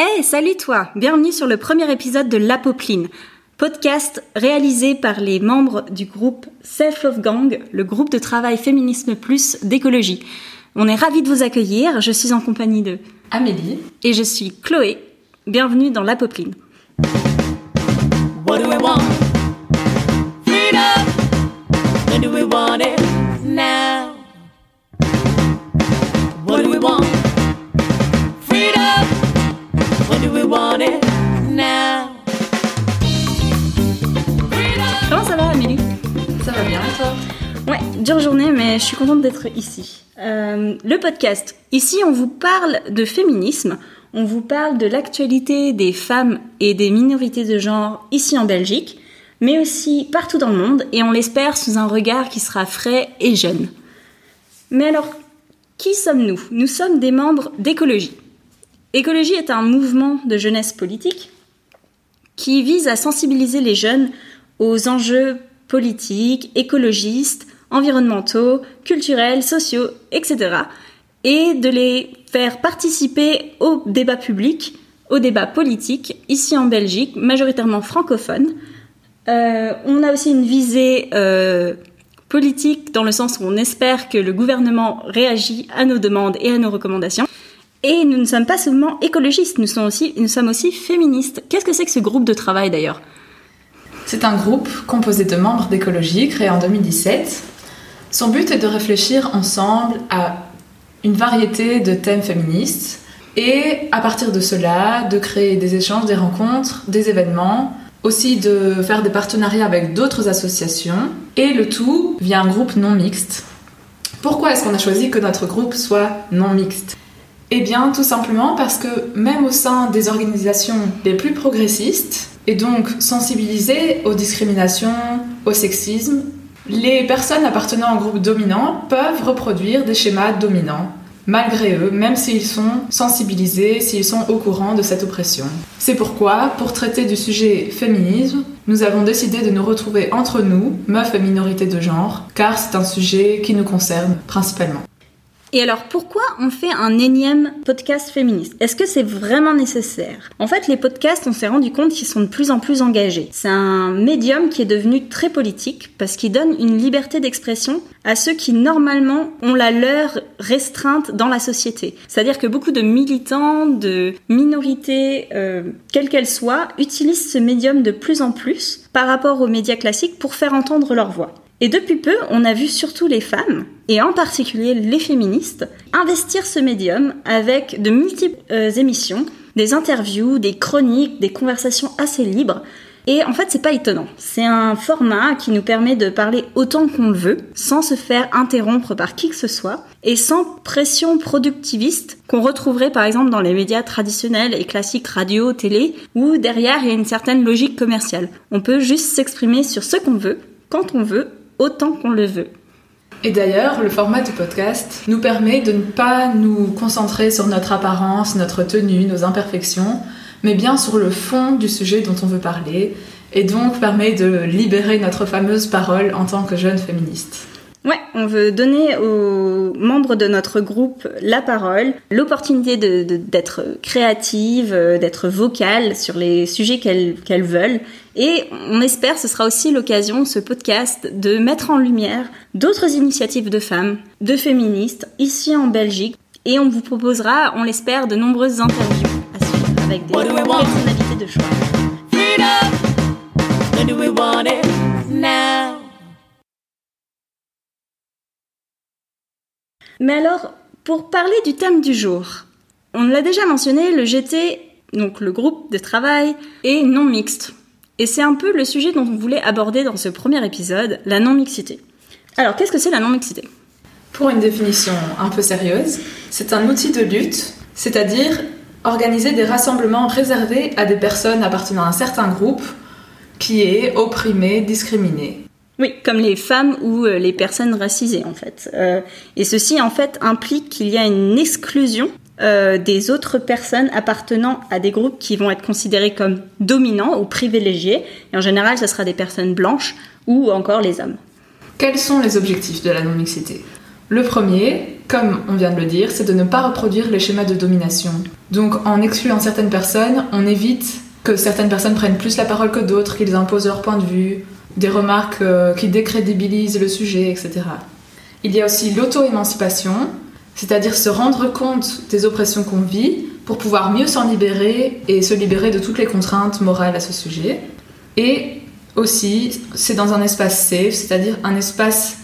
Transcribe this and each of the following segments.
Hey, salut toi Bienvenue sur le premier épisode de L'Apopline, podcast réalisé par les membres du groupe Self Love Gang, le groupe de travail Féminisme Plus d'écologie. On est ravis de vous accueillir, je suis en compagnie de Amélie et je suis Chloé. Bienvenue dans L'Apopline. Ça va bien toi Ouais, dure journée, mais je suis contente d'être ici. Euh, le podcast. Ici, on vous parle de féminisme, on vous parle de l'actualité des femmes et des minorités de genre ici en Belgique, mais aussi partout dans le monde, et on l'espère sous un regard qui sera frais et jeune. Mais alors, qui sommes-nous? Nous sommes des membres d'Écologie. Écologie est un mouvement de jeunesse politique qui vise à sensibiliser les jeunes aux enjeux politiques, écologistes, environnementaux, culturels, sociaux, etc. Et de les faire participer au débat public, au débat politique, ici en Belgique, majoritairement francophone. Euh, on a aussi une visée euh, politique dans le sens où on espère que le gouvernement réagit à nos demandes et à nos recommandations. Et nous ne sommes pas seulement écologistes, nous sommes aussi, nous sommes aussi féministes. Qu'est-ce que c'est que ce groupe de travail d'ailleurs? C'est un groupe composé de membres d'écologie créé en 2017. Son but est de réfléchir ensemble à une variété de thèmes féministes et à partir de cela de créer des échanges, des rencontres, des événements, aussi de faire des partenariats avec d'autres associations et le tout via un groupe non mixte. Pourquoi est-ce qu'on a choisi que notre groupe soit non mixte? Eh bien tout simplement parce que même au sein des organisations les plus progressistes et donc sensibilisées aux discriminations, au sexisme, les personnes appartenant au groupe dominant peuvent reproduire des schémas dominants, malgré eux, même s'ils sont sensibilisés, s'ils sont au courant de cette oppression. C'est pourquoi, pour traiter du sujet féminisme, nous avons décidé de nous retrouver entre nous, meufs et minorités de genre, car c'est un sujet qui nous concerne principalement. Et alors pourquoi on fait un énième podcast féministe? Est-ce que c'est vraiment nécessaire? En fait, les podcasts, on s'est rendu compte qu'ils sont de plus en plus engagés. C'est un médium qui est devenu très politique parce qu'il donne une liberté d'expression à ceux qui normalement ont la leur restreinte dans la société. C'est-à-dire que beaucoup de militants, de minorités, euh, quelles qu'elles soient, utilisent ce médium de plus en plus par rapport aux médias classiques pour faire entendre leur voix. Et depuis peu, on a vu surtout les femmes, et en particulier les féministes, investir ce médium avec de multiples euh, émissions, des interviews, des chroniques, des conversations assez libres. Et en fait, c'est pas étonnant. C'est un format qui nous permet de parler autant qu'on le veut, sans se faire interrompre par qui que ce soit, et sans pression productiviste qu'on retrouverait par exemple dans les médias traditionnels et classiques radio, télé, où derrière il y a une certaine logique commerciale. On peut juste s'exprimer sur ce qu'on veut, quand on veut, autant qu'on le veut. Et d'ailleurs, le format du podcast nous permet de ne pas nous concentrer sur notre apparence, notre tenue, nos imperfections, mais bien sur le fond du sujet dont on veut parler, et donc permet de libérer notre fameuse parole en tant que jeune féministe. Ouais, on veut donner aux membres de notre groupe la parole, l'opportunité d'être de, créative, euh, d'être vocale sur les sujets qu'elles veulent. Et on espère, ce sera aussi l'occasion, ce podcast, de mettre en lumière d'autres initiatives de femmes, de féministes, ici en Belgique. Et on vous proposera, on l'espère, de nombreuses interviews à suivre avec des personnalités de choix. Mais alors, pour parler du thème du jour, on l'a déjà mentionné, le GT, donc le groupe de travail, est non mixte. Et c'est un peu le sujet dont on voulait aborder dans ce premier épisode, la non-mixité. Alors, qu'est-ce que c'est la non-mixité? Pour une définition un peu sérieuse, c'est un outil de lutte, c'est-à-dire organiser des rassemblements réservés à des personnes appartenant à un certain groupe qui est opprimé, discriminé. Oui, comme les femmes ou euh, les personnes racisées en fait. Euh, et ceci en fait implique qu'il y a une exclusion euh, des autres personnes appartenant à des groupes qui vont être considérés comme dominants ou privilégiés. Et en général, ce sera des personnes blanches ou encore les hommes. Quels sont les objectifs de la non-mixité? Le premier, comme on vient de le dire, c'est de ne pas reproduire les schémas de domination. Donc en excluant certaines personnes, on évite que certaines personnes prennent plus la parole que d'autres, qu'ils imposent leur point de vue, des remarques euh, qui décrédibilisent le sujet, etc. Il y a aussi l'auto-émancipation, c'est-à-dire se rendre compte des oppressions qu'on vit pour pouvoir mieux s'en libérer et se libérer de toutes les contraintes morales à ce sujet. Et aussi, c'est dans un espace safe, c'est-à-dire un espace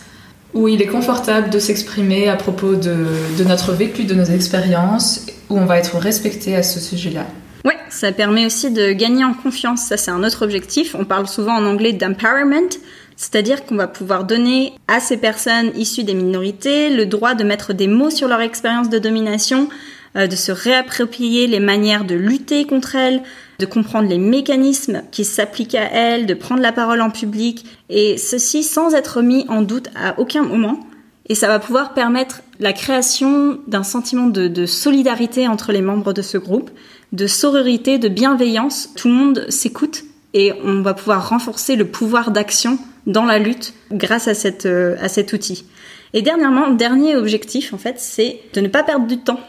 où il est confortable de s'exprimer à propos de, de notre vécu, de nos expériences, où on va être respecté à ce sujet-là. Ouais, ça permet aussi de gagner en confiance. Ça, c'est un autre objectif. On parle souvent en anglais d'empowerment, c'est-à-dire qu'on va pouvoir donner à ces personnes issues des minorités le droit de mettre des mots sur leur expérience de domination, euh, de se réapproprier les manières de lutter contre elles, de comprendre les mécanismes qui s'appliquent à elles, de prendre la parole en public, et ceci sans être mis en doute à aucun moment. Et ça va pouvoir permettre la création d'un sentiment de, de, solidarité entre les membres de ce groupe, de sororité, de bienveillance. Tout le monde s'écoute et on va pouvoir renforcer le pouvoir d'action dans la lutte grâce à, euh, à cet outil. Et dernièrement, dernier objectif en fait, c'est de ne pas perdre du temps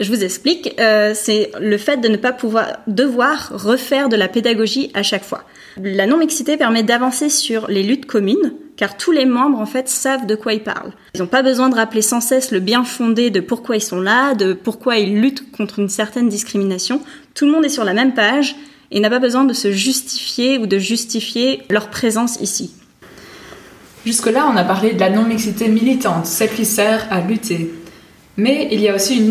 je vous explique, euh, c'est le fait de ne pas pouvoir devoir refaire de la pédagogie à chaque fois. La non-mixité permet d'avancer sur les luttes communes, car tous les membres en fait savent de quoi ils parlent. Ils n'ont pas besoin de rappeler sans cesse le bien fondé de pourquoi ils sont là, de pourquoi ils luttent contre une certaine discrimination. Tout le monde est sur la même page et n'a pas besoin de se justifier ou de justifier leur présence ici. Jusque-là, on a parlé de la non-mixité militante, celle qui sert à lutter. Mais il y a aussi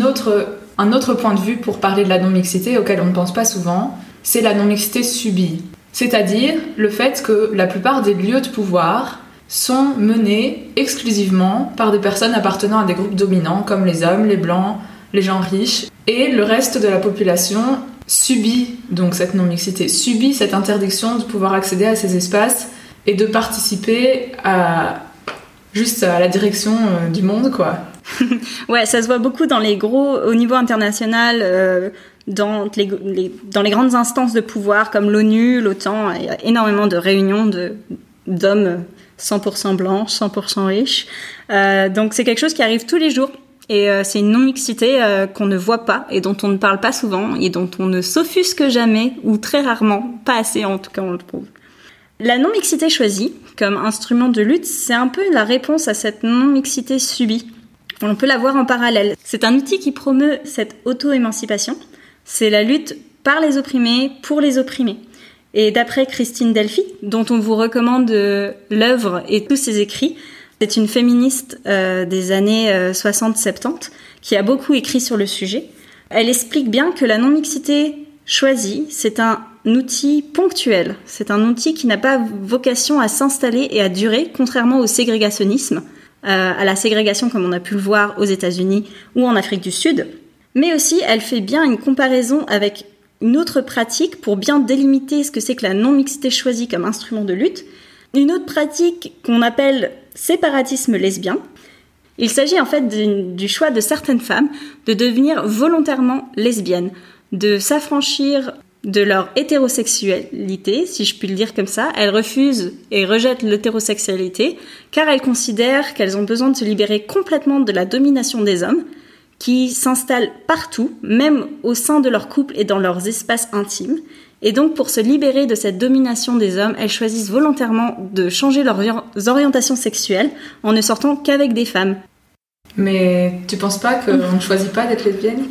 un autre point de vue pour parler de la non-mixité auquel on ne pense pas souvent, c'est la non-mixité subie. C'est-à-dire le fait que la plupart des lieux de pouvoir sont menés exclusivement par des personnes appartenant à des groupes dominants comme les hommes, les blancs, les gens riches, et le reste de la population subit donc cette non-mixité, subit cette interdiction de pouvoir accéder à ces espaces et de participer à juste à la direction euh, du monde quoi. ouais, ça se voit beaucoup dans les gros, au niveau international, euh, dans, les, grandes instances de pouvoir comme l'ONU, l'OTAN. Il y a énormément de réunions de, d'hommes 100% blancs, 100% riches. Euh, donc c'est quelque chose qui arrive tous les jours. Et euh, c'est une non-mixité euh, qu'on ne voit pas et dont on ne parle pas souvent et dont on ne s'offusque jamais ou très rarement, pas assez en tout cas on le trouve. La non-mixité choisie comme instrument de lutte, c'est un peu la réponse à cette non-mixité subie. On peut la voir en parallèle. C'est un outil qui promeut cette auto-émancipation. C'est la lutte par les opprimés, pour les opprimés. Et d'après Christine Delphi, dont on vous recommande euh, l'œuvre et tous ses écrits, c'est une féministe euh, des années 60-70 euh, qui a beaucoup écrit sur le sujet. Elle explique bien que la non-mixité choisie, c'est un outil ponctuel. C'est un outil qui n'a pas vocation à s'installer et à durer, contrairement au ségrégationnisme. À la ségrégation comme on a pu le voir aux États-Unis ou en Afrique du Sud, mais aussi elle fait bien une comparaison avec une autre pratique pour bien délimiter ce que c'est que la non-mixité choisie comme instrument de lutte, une autre pratique qu'on appelle séparatisme lesbien. Il s'agit en fait du choix de certaines femmes de devenir volontairement lesbiennes, de s'affranchir de leur hétérosexualité, si je puis le dire comme ça. Elles refusent et rejettent l'hétérosexualité car elles considèrent qu'elles ont besoin de se libérer complètement de la domination des hommes qui s'installent partout, même au sein de leur couple et dans leurs espaces intimes. Et donc pour se libérer de cette domination des hommes, elles choisissent volontairement de changer leurs orientations sexuelles en ne sortant qu'avec des femmes. Mais tu penses pas qu'on ne choisit pas d'être lesbienne?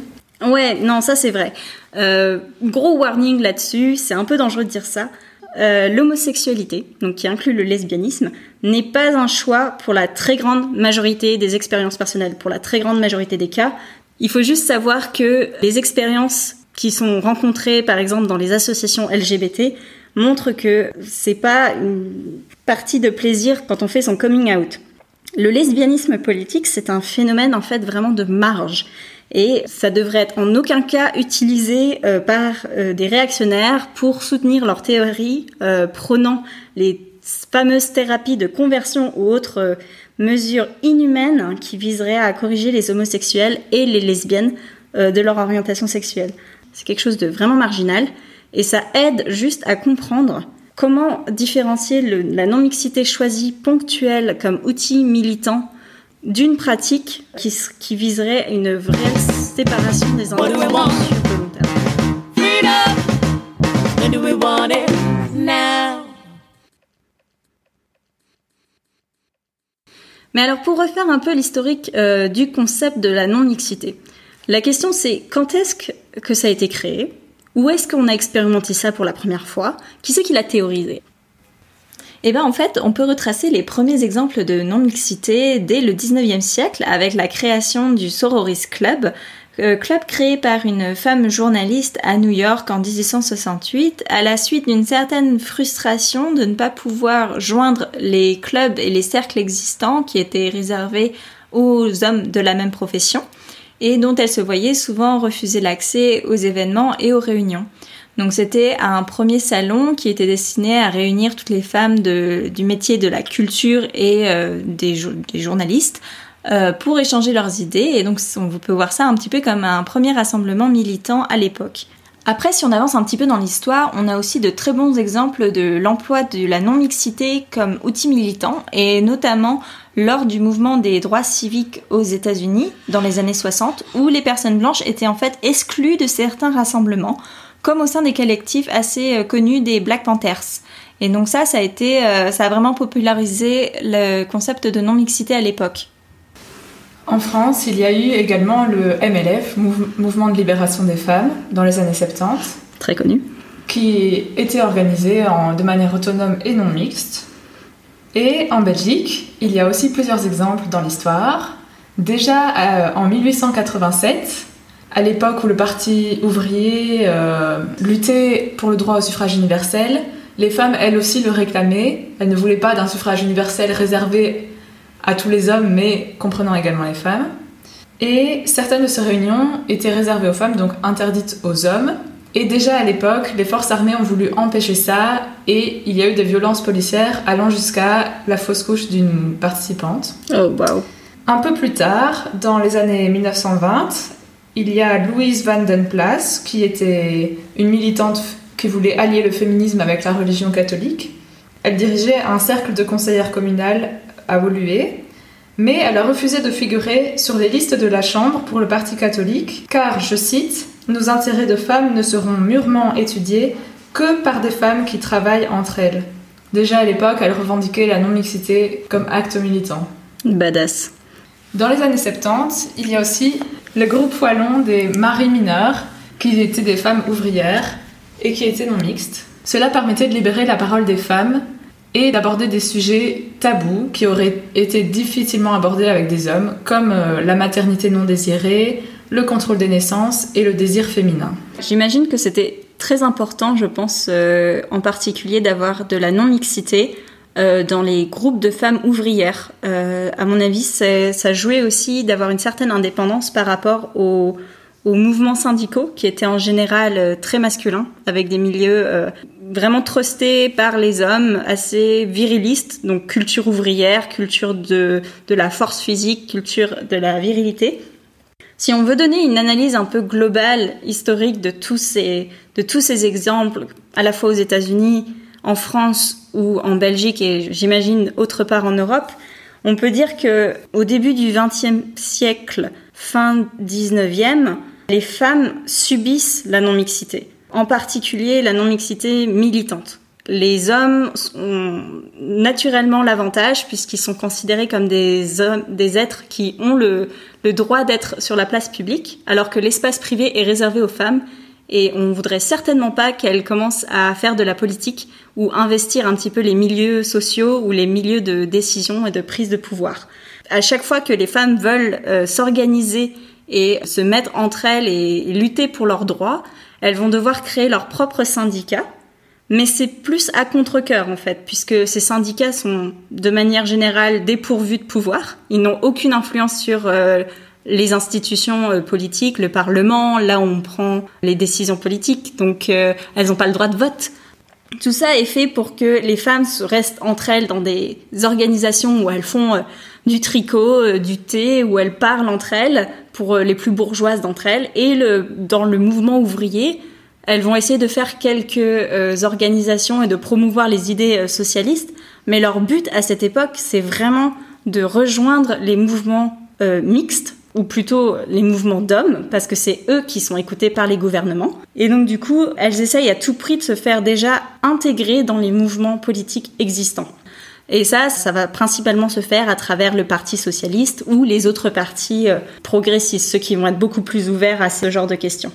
Ouais, non, ça c'est vrai. Euh, gros warning là-dessus, c'est un peu dangereux de dire ça. Euh, l'homosexualité, donc qui inclut le lesbianisme, n'est pas un choix pour la très grande majorité des expériences personnelles, pour la très grande majorité des cas. Il faut juste savoir que les expériences qui sont rencontrées, par exemple, dans les associations LGBT, montrent que c'est pas une partie de plaisir quand on fait son coming out. Le lesbianisme politique, c'est un phénomène en fait vraiment de marge et ça devrait être en aucun cas utilisé euh, par euh, des réactionnaires pour soutenir leur théorie euh, prônant les fameuses thérapies de conversion ou autres mesures inhumaines qui viseraient à corriger les homosexuels et les lesbiennes de leur orientation sexuelle. C'est quelque chose de vraiment marginal et ça aide juste à comprendre comment différencier la non-mixité choisie ponctuelle comme outil militant d'une pratique qui, viserait une vraie séparation des it? Now. Mais alors pour refaire un peu l'historique euh, du concept de la non-mixité, la question c'est quand est-ce que, que ça a été créé? Où est-ce qu'on a expérimenté ça pour la première fois? Qui c'est qui l'a théorisé? Eh bien en fait, on peut retracer les premiers exemples de non-mixité dès le 19e siècle avec la création du Sororist Club, euh, club créé par une femme journaliste à New York en 1868 à la suite d'une certaine frustration de ne pas pouvoir joindre les clubs et les cercles existants qui étaient réservés aux hommes de la même profession et dont elle se voyait souvent refuser l'accès aux événements et aux réunions. Donc c'était un premier salon qui était destiné à réunir toutes les femmes du métier de la culture et euh, des journalistes euh, pour échanger leurs idées. Et donc on peut voir ça un petit peu comme un premier rassemblement militant à l'époque. Après, si on avance un petit peu dans l'histoire, on a aussi de très bons exemples de l'emploi de la non-mixité comme outil militant, et notamment lors du mouvement des droits civiques aux États-Unis dans les années 60, où les personnes blanches étaient en fait exclues de certains rassemblements, comme au sein des collectifs assez euh, connus des Black Panthers. Et donc ça, ça a été, euh, ça a vraiment popularisé le concept de non-mixité à l'époque. En France, il y a eu également le MLF, Mouve- Mouvement de libération des femmes, dans les années 70, Très connu. qui était organisé en- de manière autonome et non mixte. Et en Belgique, il y a aussi plusieurs exemples dans l'histoire. Déjà euh, en 1887, à l'époque où le Parti ouvrier euh, luttait pour le droit au suffrage universel, les femmes, elles aussi, le réclamaient. Elles ne voulaient pas d'un suffrage universel réservé à tous les hommes, mais comprenant également les femmes. Et certaines de ces réunions étaient réservées aux femmes, donc interdites aux hommes. Et déjà à l'époque, les forces armées ont voulu empêcher ça, et il y a eu des violences policières allant jusqu'à la fausse couche d'une participante. Oh wow. Un peu plus tard, dans les années 1920, il y a Louise Van Den Plas, qui était une militante qui voulait allier le féminisme avec la religion catholique. Elle dirigeait un cercle de conseillères communales à Woluwe, mais elle a refusé de figurer sur les listes de la Chambre pour le Parti catholique, car, je cite, Nos intérêts de femmes ne seront mûrement étudiés que par des femmes qui travaillent entre elles. Déjà à l'époque, elle revendiquait la non-mixité comme acte militant. Badass. Dans les années 70, il y a aussi le groupe wallon des maris mineurs, qui étaient des femmes ouvrières et qui étaient non mixtes. Cela permettait de libérer la parole des femmes et d'aborder des sujets tabous qui auraient été difficilement abordés avec des hommes, comme euh, la maternité non désirée, le contrôle des naissances et le désir féminin. J'imagine que c'était très important, je pense, euh, en particulier d'avoir de la non-mixité euh, dans les groupes de femmes ouvrières. Euh, à mon avis, ça jouait aussi d'avoir une certaine indépendance par rapport aux, aux mouvements syndicaux qui étaient en général euh, très masculins, avec des milieux euh, vraiment trustés par les hommes, assez virilistes, donc culture ouvrière, culture de, de la force physique, culture de la virilité. Si on veut donner une analyse un peu globale, historique de tous ces, de tous ces exemples, à la fois aux États-Unis, en France ou en Belgique et j'imagine autre part en Europe, on peut dire que au début du XXe siècle, fin 19e, les femmes subissent la non-mixité. En particulier la non-mixité militante. Les hommes ont naturellement l'avantage puisqu'ils sont considérés comme des hommes, des êtres qui ont le, le droit d'être sur la place publique, alors que l'espace privé est réservé aux femmes et on voudrait certainement pas qu'elles commencent à faire de la politique ou investir un petit peu les milieux sociaux ou les milieux de décision et de prise de pouvoir. À chaque fois que les femmes veulent euh, s'organiser et se mettre entre elles et, lutter pour leurs droits, elles vont devoir créer leur propre syndicat. Mais c'est plus à contre-cœur en fait, puisque ces syndicats sont de manière générale dépourvus de pouvoir. Ils n'ont aucune influence sur euh, les institutions euh, politiques, le Parlement, là où on prend les décisions politiques. Donc euh, elles n'ont pas le droit de vote. Tout ça est fait pour que les femmes restent entre elles dans des organisations où elles font euh, du tricot, du thé, où elles parlent entre elles pour les plus bourgeoises d'entre elles. Et le, dans le mouvement ouvrier, elles vont essayer de faire quelques organisations et de promouvoir les idées socialistes. Mais leur but à cette époque, c'est vraiment de rejoindre les mouvements mixtes ou plutôt les mouvements d'hommes, parce que c'est eux qui sont écoutés par les gouvernements. Et donc du coup, elles essayent à tout prix de se faire déjà intégrer dans les mouvements politiques existants. Et ça, ça va principalement se faire à travers le Parti socialiste ou les autres partis euh, progressistes, ceux qui vont être beaucoup plus ouverts à ce genre de questions.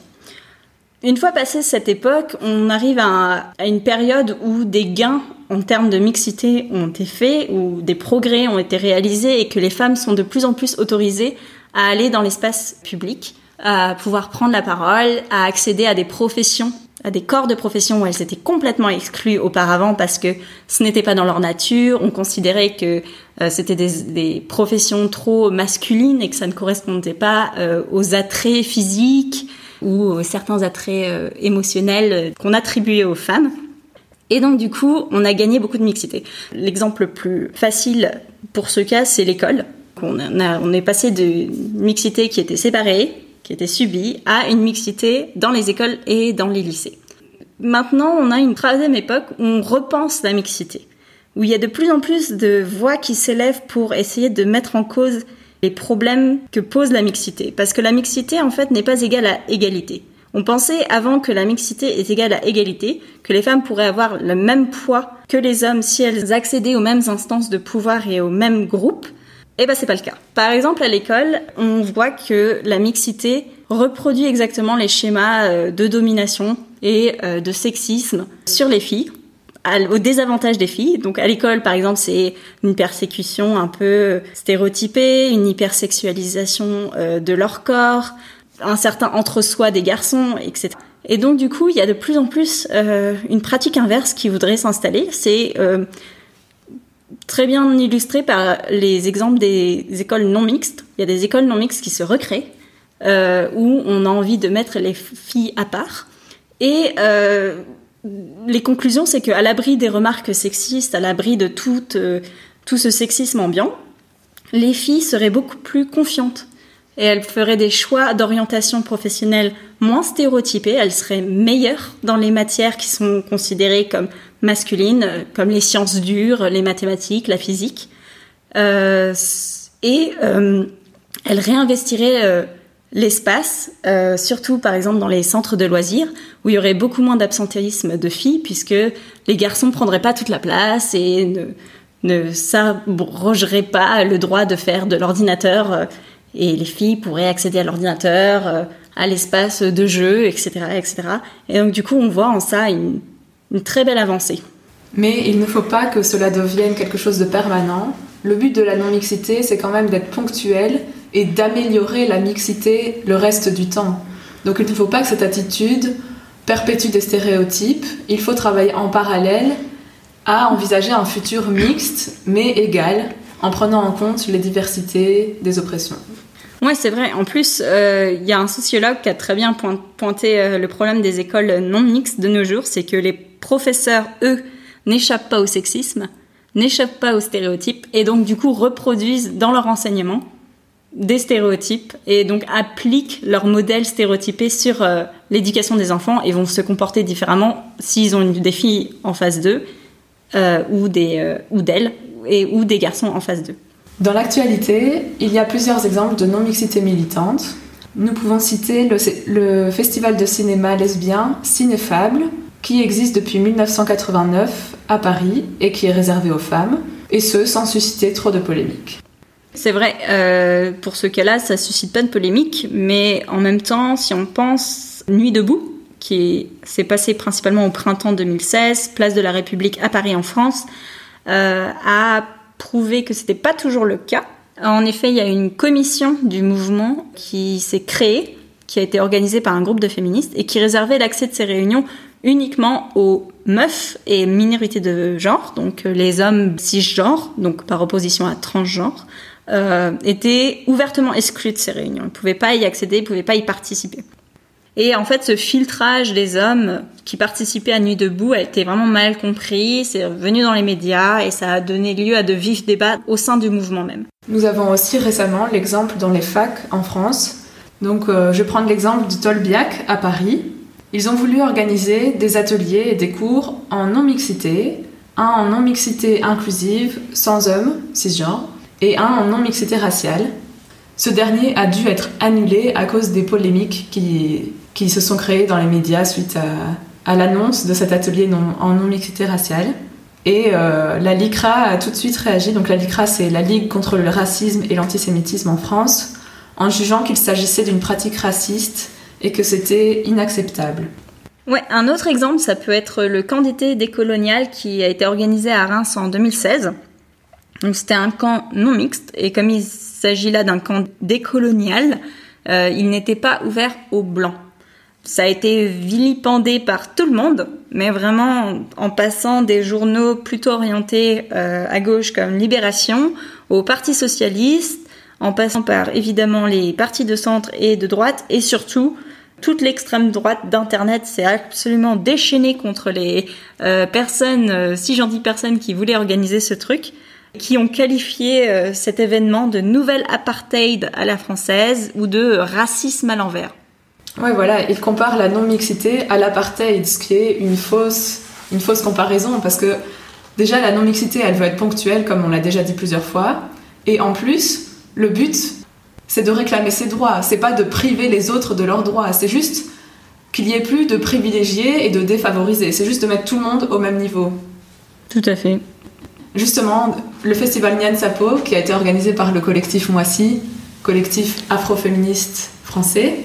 Une fois passée cette époque, on arrive à, à une période où des gains en termes de mixité ont été faits, où des progrès ont été réalisés et que les femmes sont de plus en plus autorisées à aller dans l'espace public, à pouvoir prendre la parole, à accéder à des professions, à des corps de profession où elles étaient complètement exclues auparavant parce que ce n'était pas dans leur nature, on considérait que euh, c'était des, des, professions trop masculines et que ça ne correspondait pas euh, aux attraits physiques ou certains attraits euh, émotionnels qu'on attribuait aux femmes. Et donc du coup, on a gagné beaucoup de mixité. L'exemple le plus facile pour ce cas, c'est l'école. On, est passé de mixité qui était séparée, qui était subie, à une mixité dans les écoles et dans les lycées. Maintenant, on a une troisième époque où on repense la mixité, où il y a de plus en plus de voix qui s'élèvent pour essayer de mettre en cause les problèmes que pose la mixité. Parce que la mixité, en fait, n'est pas égale à égalité. On pensait avant que la mixité est égale à égalité, que les femmes pourraient avoir le même poids que les hommes si elles accédaient aux mêmes instances de pouvoir et aux mêmes groupes. Eh ben c'est pas le cas. Par exemple à l'école, on voit que la mixité reproduit exactement les schémas euh, de domination et euh, de sexisme sur les filles au désavantage des filles. Donc à l'école, par exemple, c'est une persécution un peu stéréotypée, une hypersexualisation euh, de leur corps, un certain entre-soi des garçons, etc. Et donc du coup, il y a de plus en plus euh, une pratique inverse qui voudrait s'installer. C'est euh, très bien illustré par les exemples des écoles non mixtes. Il y a des écoles non mixtes qui se recréent, euh, où on a envie de mettre les filles à part. Et euh, les conclusions, c'est qu'à l'abri des remarques sexistes, à l'abri de tout, euh, tout ce sexisme ambiant, les filles seraient beaucoup plus confiantes et elles feraient des choix d'orientation professionnelle moins stéréotypés, elles seraient meilleures dans les matières qui sont considérées comme masculines, comme les sciences dures, les mathématiques, la physique. Euh, et euh, elles réinvestiraient euh, l'espace, surtout par exemple dans les centres de loisirs, où il y aurait beaucoup moins d'absentéisme de filles, puisque les garçons ne prendraient pas toute la place et ne, s'abrogeraient pas le droit de faire de l'ordinateur et les filles pourraient accéder à l'ordinateur, à l'espace de jeu, etc., etc. Et donc du coup, on voit en ça une, une très belle avancée. Mais il ne faut pas que cela devienne quelque chose de permanent. Le but de la non-mixité, c'est quand même d'être ponctuel et d'améliorer la mixité le reste du temps. Donc il ne faut pas que cette attitude perpétue des stéréotypes. Il faut travailler en parallèle à envisager un futur mixte mais égal en prenant en compte les diversités des oppressions. Oui, c'est vrai. En plus, euh, il y a un sociologue qui a très bien pointé euh, le problème des écoles non mixtes de nos jours, c'est que les professeurs, eux, n'échappent pas au sexisme, n'échappent pas aux stéréotypes, et donc du coup reproduisent dans leur enseignement des stéréotypes et donc appliquent leur modèle stéréotypé sur euh, l'éducation des enfants et vont se comporter différemment s'ils ont des filles en face d'eux euh, euh, ou d'elles et ou des garçons en face d'eux. Dans l'actualité, il y a plusieurs exemples de non-mixité militante. Nous pouvons citer le, le, festival de cinéma lesbien Cinéfable, qui existe depuis 1989 à Paris et qui est réservé aux femmes, et ce sans susciter trop de polémiques. C'est vrai, euh, pour ce cas-là, ça suscite pas de polémique, mais en même temps, si on pense Nuit debout, qui s'est passé principalement au printemps 2016, place de la République à Paris en France, euh, a prouvé que c'était pas toujours le cas. En effet, il y a une commission du mouvement qui s'est créée, qui a été organisée par un groupe de féministes et qui réservait l'accès de ces réunions uniquement aux meufs et minorités de genre, donc les hommes cisgenres, donc par opposition à transgenres, euh, étaient ouvertement exclus de ces réunions. Ils ne pouvaient pas y accéder, ils ne pouvaient pas y participer. Et en fait, ce filtrage des hommes qui participaient à Nuit debout a été vraiment mal compris, c'est venu dans les médias et ça a donné lieu à de vifs débats au sein du mouvement même. Nous avons aussi récemment l'exemple dans les facs en France. Donc, euh, je vais prendre l'exemple de Tolbiac à Paris. Ils ont voulu organiser des ateliers et des cours en non-mixité, un en non-mixité inclusive, sans hommes, cisgenres, et un en non-mixité raciale. Ce dernier a dû être annulé à cause des polémiques qui, qui se sont créées dans les médias suite à, l'annonce de cet atelier non- en non-mixité raciale. Et euh, la LICRA a tout de suite réagi. Donc la LICRA, c'est la Ligue contre le racisme et l'antisémitisme en France, en jugeant qu'il s'agissait d'une pratique raciste et que c'était inacceptable. Ouais, un autre exemple, ça peut être le camp d'été décolonial qui a été organisé à Reims en 2016. Donc c'était un camp non mixte et comme il s'agit là d'un camp décolonial, euh, il n'était pas ouvert aux blancs. Ça a été vilipendé par tout le monde, mais vraiment en passant des journaux plutôt orientés euh, à gauche comme Libération, au Parti socialiste, en passant par évidemment les partis de centre et de droite, et surtout toute l'extrême droite d'Internet. S'est absolument déchaînée contre les euh, personnes, euh, si j'en dis personnes, qui voulaient organiser ce truc, qui ont qualifié euh, cet événement de nouvelle apartheid à la française ou de racisme à l'envers. Ouais, voilà, il compare la non-mixité à l'apartheid, ce qui est une fausse, une fausse comparaison, parce que déjà la non-mixité, elle veut être ponctuelle, comme on l'a déjà dit plusieurs fois, et en plus, le but, c'est de réclamer ses droits, c'est pas de priver les autres de leurs droits, c'est juste qu'il y ait plus de privilégiés et de défavorisés, c'est juste de mettre tout le monde au même niveau. Tout à fait. Justement, le festival Nyan Sapo, qui a été organisé par le collectif Moissy, collectif afroféministe français,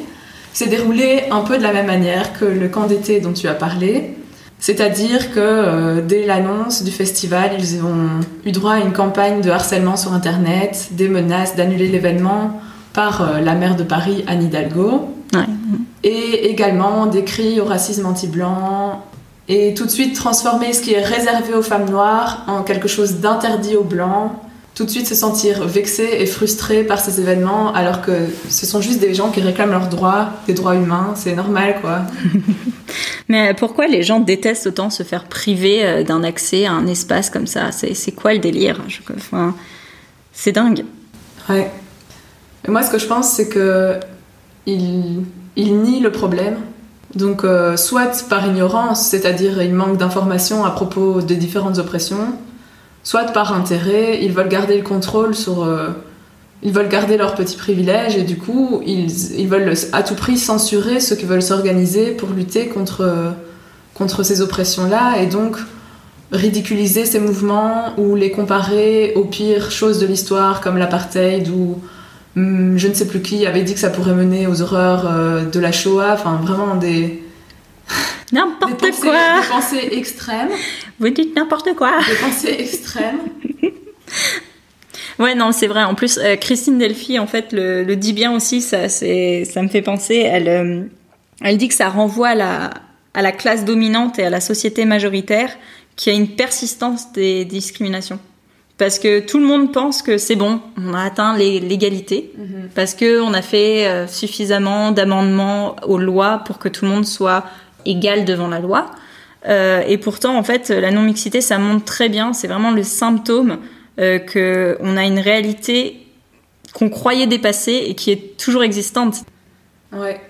s'est déroulé un peu de la même manière que le camp d'été dont tu as parlé. C'est-à-dire que euh, dès l'annonce du festival, ils ont eu droit à une campagne de harcèlement sur Internet, des menaces d'annuler l'événement par euh, la maire de Paris, Anne Hidalgo, Ouais. et également des cris au racisme anti-blanc, et tout de suite transformer ce qui est réservé aux femmes noires en quelque chose d'interdit aux blancs, tout de suite se sentir vexé et frustré par ces événements alors que ce sont juste des gens qui réclament leurs droits, des droits humains, c'est normal quoi. Mais pourquoi les gens détestent autant se faire priver euh, d'un accès à un espace comme ça? C'est quoi le délire? Enfin, C'est dingue. Ouais. Moi ce que je pense c'est que il, il nie le problème. Donc euh, soit par ignorance, c'est-à-dire il manque d'informations à propos des différentes oppressions, soit par intérêt, ils veulent garder le contrôle sur... euh, ils veulent garder leurs petits privilèges et du coup, ils, ils veulent à tout prix censurer ceux qui veulent s'organiser pour lutter contre, contre ces oppressions-là et donc ridiculiser ces mouvements ou les comparer aux pires choses de l'histoire comme l'apartheid ou je ne sais plus qui avait dit que ça pourrait mener aux horreurs euh, de la Shoah, enfin vraiment des, N'importe pensées, quoi des pensées extrêmes, Vous dites n'importe quoi des pensées extrêmes. Ouais, non, c'est vrai. En plus, euh, Christine Delphi, en fait, le, le dit bien aussi. Ça, ça me fait penser. Elle, euh, elle dit que ça renvoie à la, à la classe dominante et à la société majoritaire qui a une persistance des discriminations. Parce que tout le monde pense que c'est bon, on a atteint l'égalité, parce que on a fait euh, suffisamment d'amendements aux lois pour que tout le monde soit égal devant la loi. Euh, et pourtant, en fait, la non-mixité, ça montre très bien, c'est vraiment le symptôme euh, que on a une réalité qu'on croyait dépassée et qui est toujours existante. Ouais.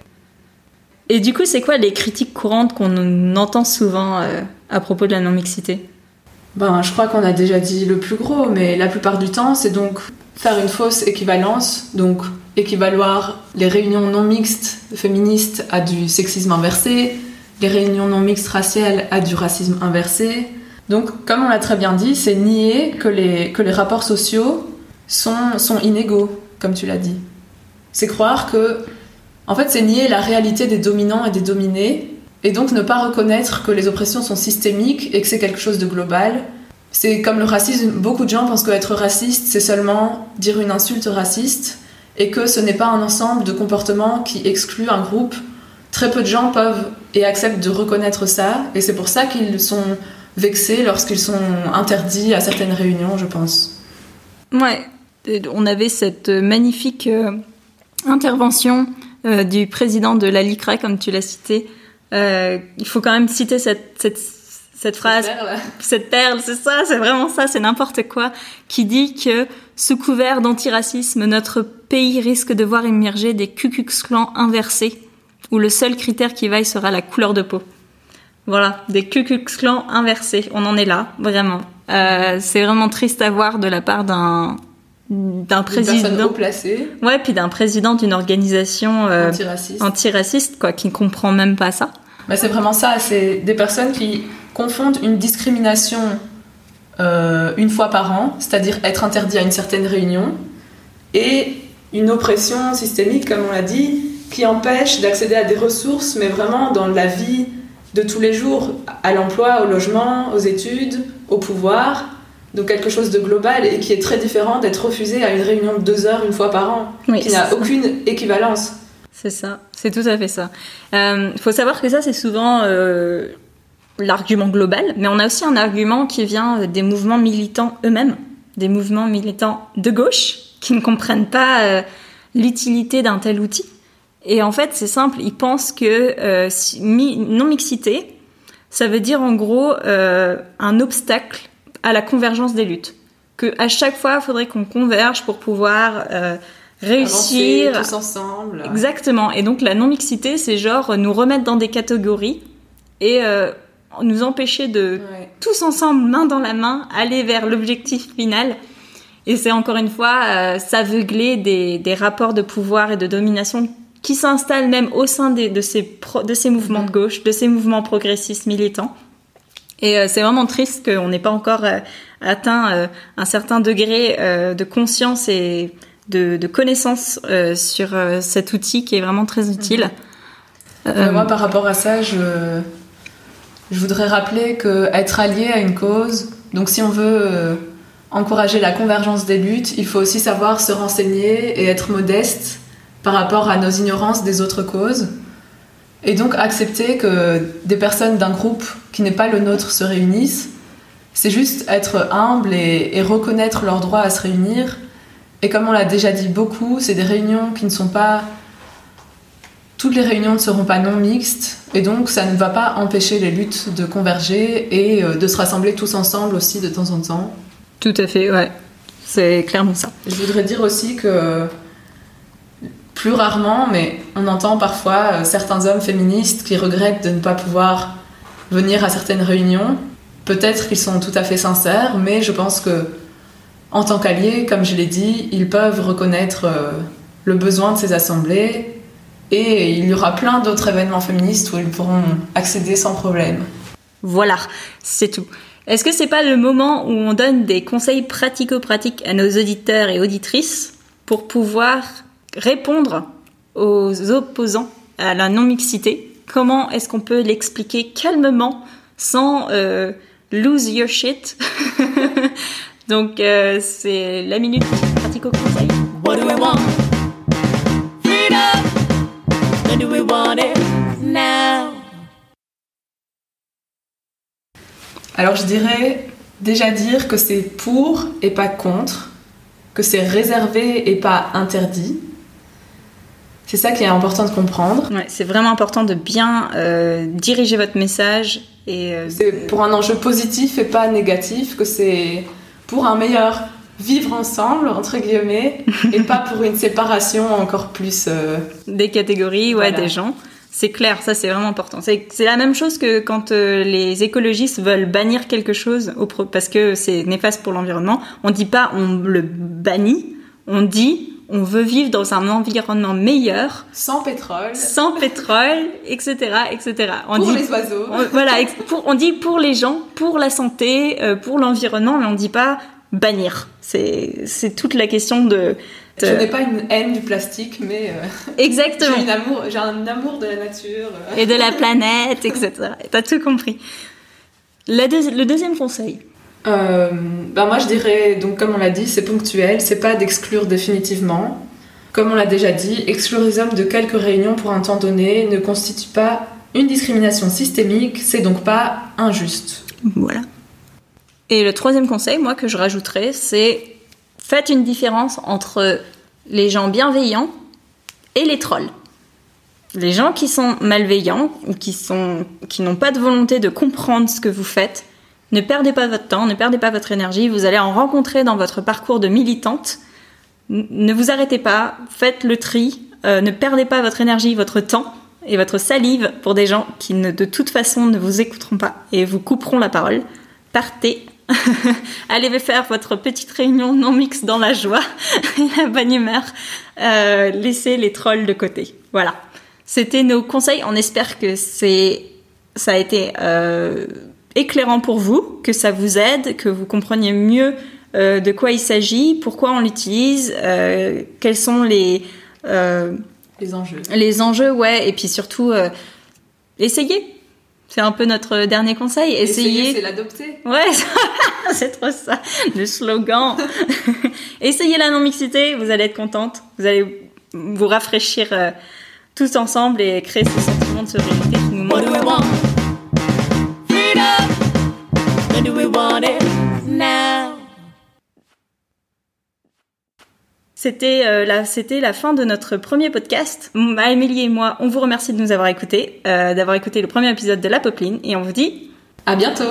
Et du coup, c'est quoi les critiques courantes qu'on entend souvent euh, à propos de la non-mixité? Ben, je crois qu'on a déjà dit le plus gros, mais la plupart du temps, c'est donc faire une fausse équivalence, donc équivaloir les réunions non mixtes féministes à du sexisme inversé, les réunions non mixtes raciales à du racisme inversé. Donc, comme on l'a très bien dit, c'est nier que les, que les rapports sociaux sont, sont inégaux, comme tu l'as dit. C'est croire que, en fait, c'est nier la réalité des dominants et des dominés, et donc ne pas reconnaître que les oppressions sont systémiques et que c'est quelque chose de global. C'est comme le racisme, beaucoup de gens pensent qu'être raciste, c'est seulement dire une insulte raciste, et que ce n'est pas un ensemble de comportements qui excluent un groupe. Très peu de gens peuvent et acceptent de reconnaître ça, et c'est pour ça qu'ils sont vexés lorsqu'ils sont interdits à certaines réunions, je pense. Ouais, on avait cette magnifique euh, intervention euh, du président de la LICRA, comme tu l'as cité. Euh, il faut quand même citer cette, cette, cette phrase, cette perle, c'est ça, c'est vraiment ça, c'est n'importe quoi, qui dit que sous couvert d'antiracisme, notre pays risque de voir émerger des Klan inversés, où le seul critère qui vaille sera la couleur de peau. Voilà, des Klan inversés, on en est là, vraiment. Euh, c'est vraiment triste à voir de la part d'un d'un président. Ouais, puis d'un président d'une organisation euh, antiraciste. antiraciste, quoi, qui ne comprend même pas ça. Bah, c'est vraiment ça, c'est des personnes qui confondent une discrimination euh, une fois par an, c'est-à-dire être interdit à une certaine réunion, et une oppression systémique, comme on l'a dit, qui empêche d'accéder à des ressources, mais vraiment dans la vie de tous les jours, à l'emploi, au logement, aux études, au pouvoir. Donc quelque chose de global et qui est très différent d'être refusé à une réunion de deux heures une fois par an, Oui, qui n'a aucune équivalence. C'est ça, c'est tout à fait ça. Il faut savoir que ça, c'est souvent euh, l'argument global, mais on a aussi un argument qui vient des mouvements militants eux-mêmes, des mouvements militants de gauche qui ne comprennent pas euh, l'utilité d'un tel outil. Et en fait, c'est simple, ils pensent que euh, si- non-mixité, ça veut dire en gros euh, un obstacle à la convergence des luttes. Que à chaque fois, il faudrait qu'on converge pour pouvoir euh, réussir Avancer tous ensemble. Exactement. Et donc la non-mixité, c'est genre euh, nous remettre dans des catégories et euh, nous empêcher de Ouais. tous ensemble, main dans la main, aller vers l'objectif final. Et c'est encore une fois euh, s'aveugler des, des rapports de pouvoir et de domination qui s'installent même au sein des- de, ces pro- de ces mouvements de gauche, de ces mouvements progressistes militants. Et euh, c'est vraiment triste qu'on n'ait pas encore euh, atteint euh, un certain degré de conscience et de, de connaissance sur cet outil qui est vraiment très utile. Euh, Euh, moi, par rapport à ça, je, je voudrais rappeler que être allié à une cause, donc si on veut encourager la convergence des luttes, il faut aussi savoir se renseigner et être modeste par rapport à nos ignorances des autres causes. Et donc accepter que des personnes d'un groupe qui n'est pas le nôtre se réunissent, c'est juste être humble et, et reconnaître leur droit à se réunir. Et comme on l'a déjà dit beaucoup, c'est des réunions qui ne sont pas toutes les réunions ne seront pas non mixtes et donc ça ne va pas empêcher les luttes de converger et euh, de se rassembler tous ensemble aussi de temps en temps. Tout à fait, ouais. C'est clairement ça. Je voudrais dire aussi que plus rarement, mais on entend parfois euh, certains hommes féministes qui regrettent de ne pas pouvoir venir à certaines réunions. Peut-être qu'ils sont tout à fait sincères, mais je pense que en tant qu'alliés, comme je l'ai dit, ils peuvent reconnaître euh, le besoin de ces assemblées et il y aura plein d'autres événements féministes où ils pourront accéder sans problème. Voilà, c'est tout. Est-ce que c'est pas le moment où on donne des conseils pratico-pratiques à nos auditeurs et auditrices pour pouvoir répondre aux opposants à la non-mixité Comment est-ce qu'on peut l'expliquer calmement sans euh, lose your shit? Donc euh, c'est la minute pratico-conseil. What do we want? Freedom. When do we want it? Now? Alors je dirais déjà dire que c'est pour et pas contre, que c'est réservé et pas interdit. C'est ça qui est important de comprendre. Ouais, c'est vraiment important de bien euh, diriger votre message et euh, C'est pour un enjeu positif et pas négatif, que c'est pour un meilleur vivre ensemble, entre guillemets, et pas pour une séparation encore plus... euh, des catégories, ouais, Voilà. des gens. C'est clair, ça c'est vraiment important. C'est la même chose que quand euh, les écologistes veulent bannir quelque chose au pro- parce que c'est néfaste pour l'environnement. On dit pas on le bannit, on dit on veut vivre dans un environnement meilleur, sans pétrole, sans pétrole, etc., etc. On pour dit les oiseaux. on- voilà, pour- on dit pour les gens, pour la santé, euh, pour l'environnement, mais on dit pas bannir. C'est toute la question de, Je n'ai pas une haine du plastique, mais euh, exactement. j'ai un amour de la nature. euh. et de la planète, etc. T'as tout compris. La le deuxième conseil. Euh, bah moi je dirais, donc comme on l'a dit, c'est ponctuel, c'est pas d'exclure définitivement. Comme on l'a déjà dit, exclure les hommes de quelques réunions pour un temps donné ne constitue pas une discrimination systémique, c'est donc pas injuste. Voilà. Et le troisième conseil, moi, que je rajouterais, c'est faites une différence entre les gens bienveillants et les trolls. Les gens qui sont malveillants ou qui sont qui n'ont pas de volonté de comprendre ce que vous faites, ne perdez pas votre temps, ne perdez pas votre énergie. Vous allez en rencontrer dans votre parcours de militante. Ne vous arrêtez pas, faites le tri, euh, ne perdez pas votre énergie, votre temps et votre salive pour des gens qui ne, de toute façon ne vous écouteront pas et vous couperont la parole. Partez allez faire votre petite réunion non mixte dans la joie et la bonne humeur. Euh, laissez les trolls de côté. Voilà. C'était nos conseils. On espère que c'est, ça a été euh, éclairant pour vous, que ça vous aide, que vous compreniez mieux euh, de quoi il s'agit, pourquoi on l'utilise, euh, quels sont les euh, Les enjeux. les enjeux, ouais, et puis surtout euh, essayez. C'est un peu notre dernier conseil. Essayer, Essayez. c'est l'adopter. Ouais, c'est trop ça, le slogan. Essayez la non-mixité, vous allez être contente. Vous allez vous rafraîchir euh, tous ensemble et créer ce sentiment de sérénité qui nous What manque. When do we want it? Now? C'était euh, la, c'était la fin de notre premier podcast. Amélie et moi, on vous remercie de nous avoir écoutés, euh, d'avoir écouté le premier épisode de La Popeline, et on vous dit À bientôt